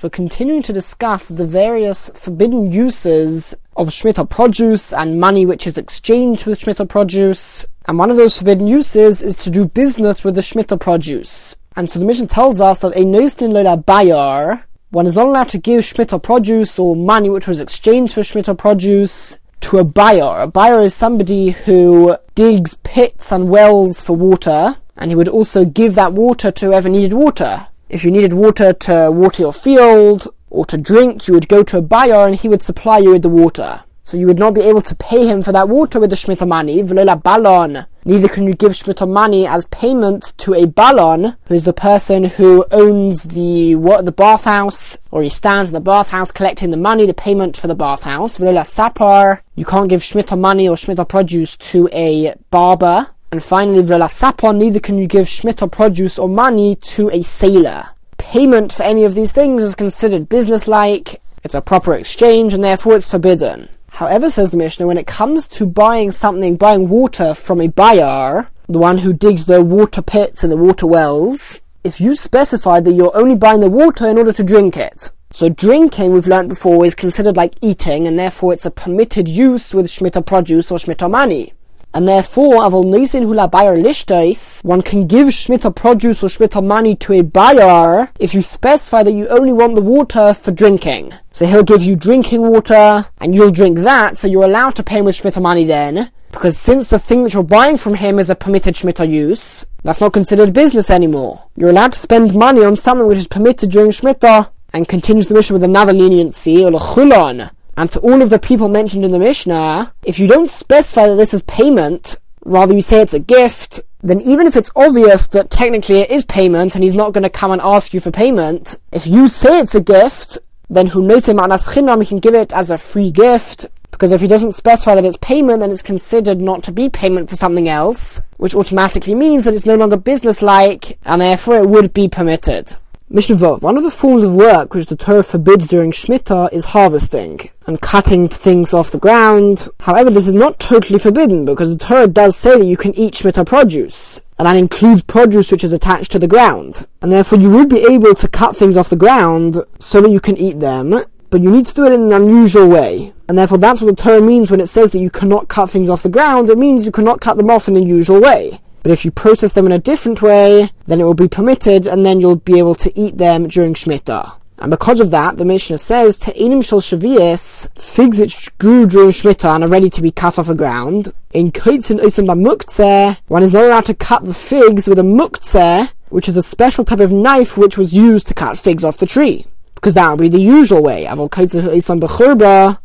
We're continuing to discuss the various forbidden uses of Shemitah produce and money which is exchanged with Shemitah produce. And one of those forbidden uses is to do business with the Shemitah produce. And so the Mishnah tells us that a Noistin Lola Bayar, one is not allowed to give Shemitah produce or money which was exchanged for Shemitah produce to a buyer. A buyer is somebody who digs pits and wells for water and he would also give that water to whoever needed water. If you needed water to water your field or to drink, you would go to a buyer and he would supply you with the water. So you would not be able to pay him for that water with the Shemitah money, balon. Neither can you give Shemitah money as payment to a balon, who is the person who owns the what, the bathhouse, or he stands in the bathhouse collecting the money, the payment for the bathhouse. V'lola sapar. You can't give Shemitah money or Shemitah produce to a barber, and finally, v'la sapon, neither can you give shmita produce or money to a sailor. Payment for any of these things is considered business-like, it's a proper exchange, and therefore it's forbidden. However, says the Mishnah, when it comes to buying something, buying water from a buyer, the one who digs the water pits and the water wells, if you specify that you're only buying the water in order to drink it, so drinking, we've learnt before, is considered like eating, and therefore it's a permitted use with shmita produce or shmita money. And therefore, avol lishtais, one can give shmita produce or shmita money to a buyer if you specify that you only want the water for drinking. So he'll give you drinking water, and you'll drink that, so you're allowed to pay him with shmita money then, because since the thing that you're buying from him is a permitted shmita use, that's not considered business anymore. You're allowed to spend money on something which is permitted during shmita, and continues the Mishnah with another leniency, or chulon and to all of the people mentioned in the Mishnah, if you don't specify that this is payment, rather you say it's a gift, then even if it's obvious that technically it is payment and he's not going to come and ask you for payment, if you say it's a gift, then who knows him he can give it as a free gift, because if he doesn't specify that it's payment, then it's considered not to be payment for something else, which automatically means that it's no longer business-like, and therefore it would be permitted. Mishnah Vov. One of the forms of work which the Torah forbids during Shemitah is harvesting and cutting things off the ground. However, this is not totally forbidden because the Torah does say that you can eat Shemitah produce. And that includes produce which is attached to the ground. And therefore you would be able to cut things off the ground so that you can eat them, but you need to do it in an unusual way. And therefore that's what the Torah means when it says that you cannot cut things off the ground. It means you cannot cut them off in the usual way. But if you process them in a different way, then it will be permitted, and then you'll be able to eat them during Shemitah. And because of that, the Mishnah says, Te'inim shel shavias, figs which grew during Shemitah and are ready to be cut off the ground. In Kaitzin Osim Muktzeh, one is not allowed to cut the figs with a Muktzeh, which is a special type of knife which was used to cut figs off the tree because that would be the usual way.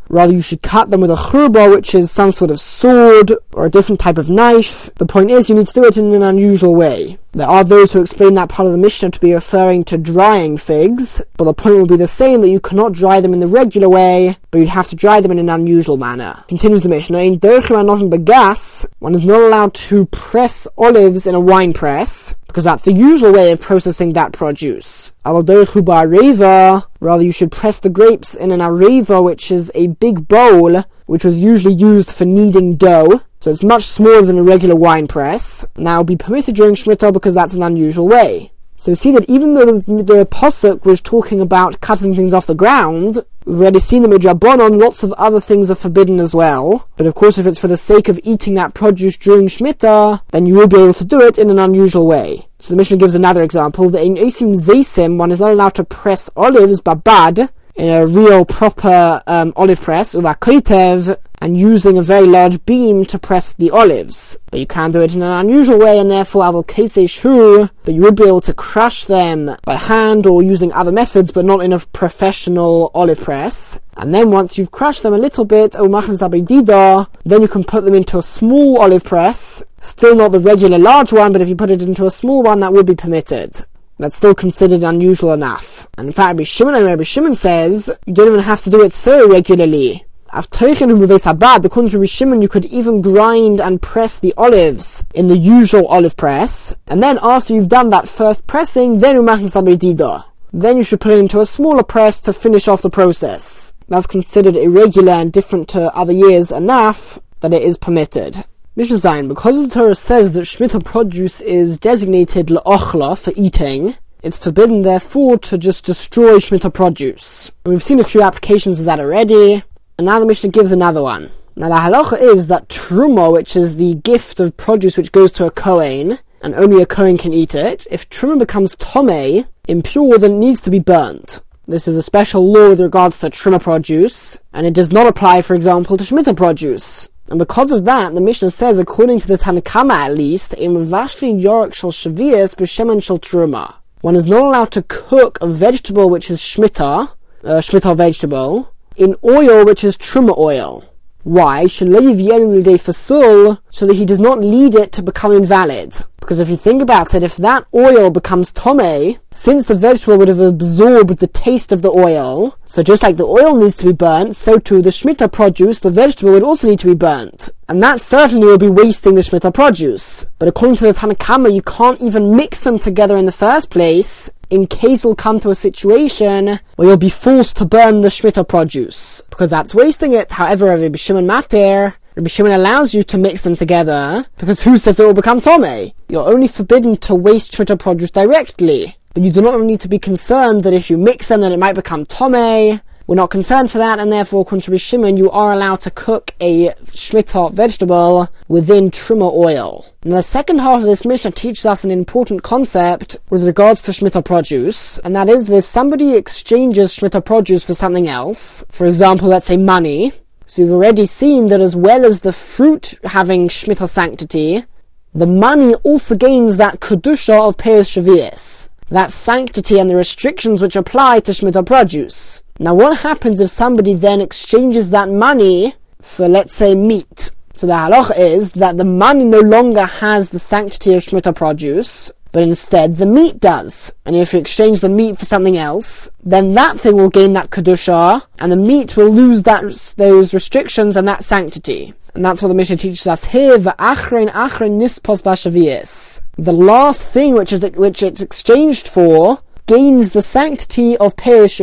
Rather, you should cut them with a churba, which is some sort of sword or a different type of knife. The point is, you need to do it in an unusual way. There are those who explain that part of the Mishnah to be referring to drying figs, but the point will be the same that you cannot dry them in the regular way, but you'd have to dry them in an unusual manner. Continues the Mishnah, in Begas, one is not allowed to press olives in a wine press, because that's the usual way of processing that produce. Rather, you should press the grapes in an areva, which is a big bowl, which was usually used for kneading dough. So it's much smaller than a regular wine press. Now, be permitted during Shemitah because that's an unusual way. So see that even though the, the Pasuk was talking about cutting things off the ground, we've already seen the Midrabanon, lots of other things are forbidden as well. But of course, if it's for the sake of eating that produce during Shemitah, then you will be able to do it in an unusual way. So the Mishnah gives another example. The in Isim Zaysim, one is not allowed to press olives, babad, in a real proper um, olive press, uva uvakoitev, and using a very large beam to press the olives. But you can do it in an unusual way, and therefore avol shu, but you would be able to crush them by hand or using other methods, but not in a professional olive press. And then once you've crushed them a little bit, oh, then you can put them into a small olive press, still not the regular large one, but if you put it into a small one, that would be permitted that's still considered unusual enough. And in fact, Rabbi Shimon Rabbi Shimon says you don't even have to do it so regularly. The to Rabbi Shimon, you could even grind and press the olives in the usual olive press, and then after you've done that first pressing, then then you should put it into a smaller press to finish off the process. That's considered irregular and different to other years enough that it is permitted. Mishnah Zayin, because the Torah says that Shemitah produce is designated la'ochla, for eating, it's forbidden, therefore, to just destroy Shemitah produce. And we've seen a few applications of that already, and now the Mishnah gives another one. Now the halacha is that truma, which is the gift of produce which goes to a kohen, and only a kohen can eat it, if truma becomes tome, impure, then it needs to be burnt. This is a special law with regards to truma produce, and it does not apply, for example, to Shemitah produce. And because of that, the Mishnah says, according to the Tanakama at least, in Vashli York shall Shavias b'Shemen shall Truma. One is not allowed to cook a vegetable which is Shemitah, uh, Shemitah vegetable, in oil which is Truma oil. Why? So that he does not lead it to become invalid. Because if you think about it, if that oil becomes tome, since the vegetable would have absorbed the taste of the oil, so just like the oil needs to be burnt, so too the Shemitah produce, the vegetable would also need to be burnt. And that certainly will be wasting the Shemitah produce. But according to the Tanakama, you can't even mix them together in the first place, in case you'll come to a situation where you'll be forced to burn the Shemitah produce. Because that's wasting it. However, Rabbi Shimon Mater, Rabbi Shimon allows you to mix them together, because who says it will become Tome? You're only forbidden to waste Shemitah produce directly. But you do not need to be concerned that if you mix them then it might become Tome, we're not concerned for that, and therefore, according to Shimon, you are allowed to cook a shmita vegetable within truma oil. Now, the second half of this Mishnah teaches us an important concept with regards to shmita produce, and that is that if somebody exchanges shmita produce for something else, for example, let's say money, so we've already seen that as well as the fruit having shmita sanctity, the money also gains that kedusha of Peres Shavias, that sanctity and the restrictions which apply to shmita produce. Now, what happens if somebody then exchanges that money for, let's say, meat? So the halach is that the money no longer has the sanctity of Shemitah produce, but instead the meat does. And if you exchange the meat for something else, then that thing will gain that kedusha, and the meat will lose that those restrictions and that sanctity. And that's what the Mishnah teaches us here. The achrein nispos bashavias. The last thing which is which it's exchanged for gains the sanctity of Perish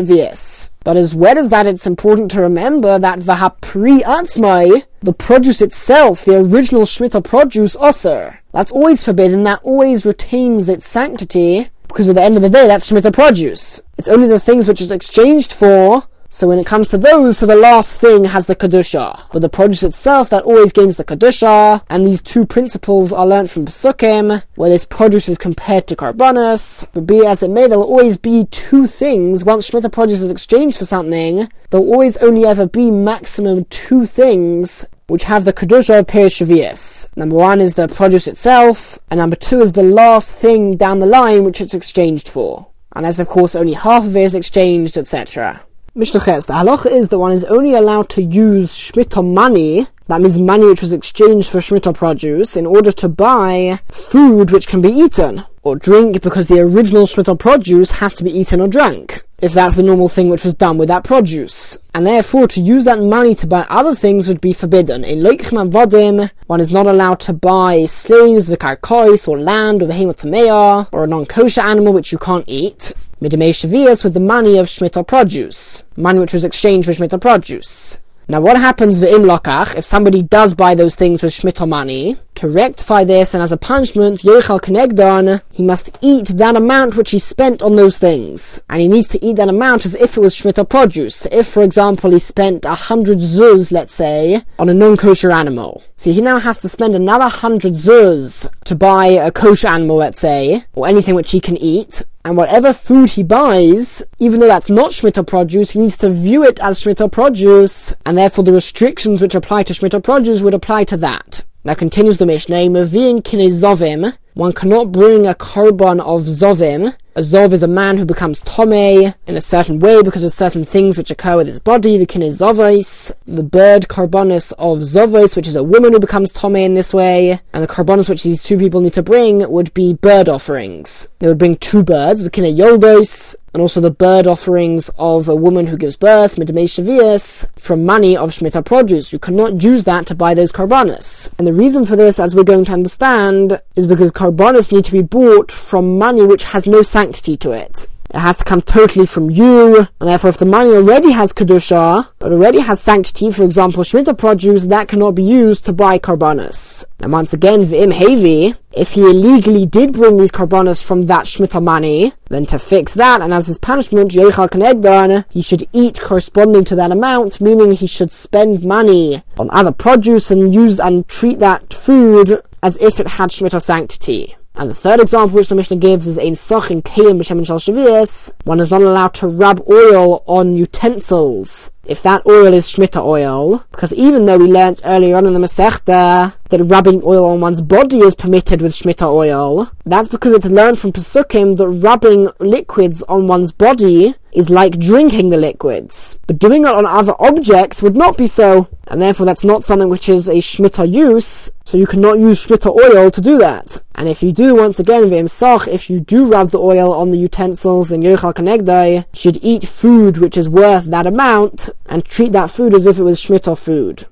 but as well as that, it's important to remember that Vahapri Atzmai, the produce itself, the original Shmita produce, also, that's always forbidden, that always retains its sanctity, because at the end of the day, that's Shmita produce. It's only the things which is exchanged for so when it comes to those, so the last thing has the Kedusha. But the produce itself, that always gains the Kedusha. And these two principles are learnt from Pesukim, where this produce is compared to Karbonis. But be as it may, there'll always be two things. Once Shemitah produce is exchanged for something, there'll always only ever be maximum two things which have the Kedusha of Perishavias. Number one is the produce itself, and number two is the last thing down the line which it's exchanged for. And as of course only half of it is exchanged, etc. Mishnah Ches, the halacha is that one is only allowed to use Shemitah money, that means money which was exchanged for Shemitah produce, in order to buy food which can be eaten, or drink because the original Shemitah produce has to be eaten or drunk, if that's the normal thing which was done with that produce. And therefore, to use that money to buy other things would be forbidden. In Loichim Vodim, one is not allowed to buy slaves, the vikarkois, or land, or the or a non-kosher animal which you can't eat. Midimei Shavias with the money of Shemitah produce, money which was exchanged for Shemitah produce. Now, what happens in lokach if somebody does buy those things with shmitah money? To rectify this, and as a punishment, yochal kenegdon, he must eat that amount which he spent on those things, and he needs to eat that amount as if it was shmitah produce. If, for example, he spent a hundred zuz, let's say, on a non-kosher animal, see, he now has to spend another hundred zuz to buy a kosher animal, let's say, or anything which he can eat. And whatever food he buys, even though that's not Shemitah produce, he needs to view it as Shemitah produce, and therefore the restrictions which apply to Shemitah produce would apply to that. Now continues the Mishnah, Mavin kinezovim, one cannot bring a korban of zovim, a Zov is a man who becomes Tome in a certain way because of certain things which occur with his body. The kin is Zovis, the bird Carbonus of Zovis, which is a woman who becomes Tome in this way. And the Carbonus which these two people need to bring would be bird offerings. They would bring two birds, the kin Yoldos, and also the bird offerings of a woman who gives birth, Midmei Shavias, from money of Shemitah produce. You cannot use that to buy those Carbonus. And the reason for this, as we're going to understand, is because Carbonus need to be bought from money which has no sanctity to it. It has to come totally from you, and therefore if the money already has Kedusha, but already has sanctity, for example, Shemitah produce, that cannot be used to buy Karbanis. And once again, V'im Hevi, if he illegally did bring these Karbanis from that Shemitah money, then to fix that, and as his punishment, Yechal Kanegdan, he should eat corresponding to that amount, meaning he should spend money on other produce and use and treat that food as if it had Shemitah sanctity. And the third example which the Mishnah gives is ein soch in kelim b'shemin shal shavias. One is not allowed to rub oil on utensils if that oil is Shemitah oil, because even though we learnt earlier on in the Masechta that rubbing oil on one's body is permitted with Shemitah oil, that's because it's learned from Pesukim that rubbing liquids on one's body is like drinking the liquids. But doing it on other objects would not be so, and therefore that's not something which is a Shemitah use, so you cannot use Shemitah oil to do that. And if you do, once again, Soch, if you do rub the oil on the utensils in Yochal Kanegdai, should eat food which is worth that amount, and treat that food as if it was Shemitah food.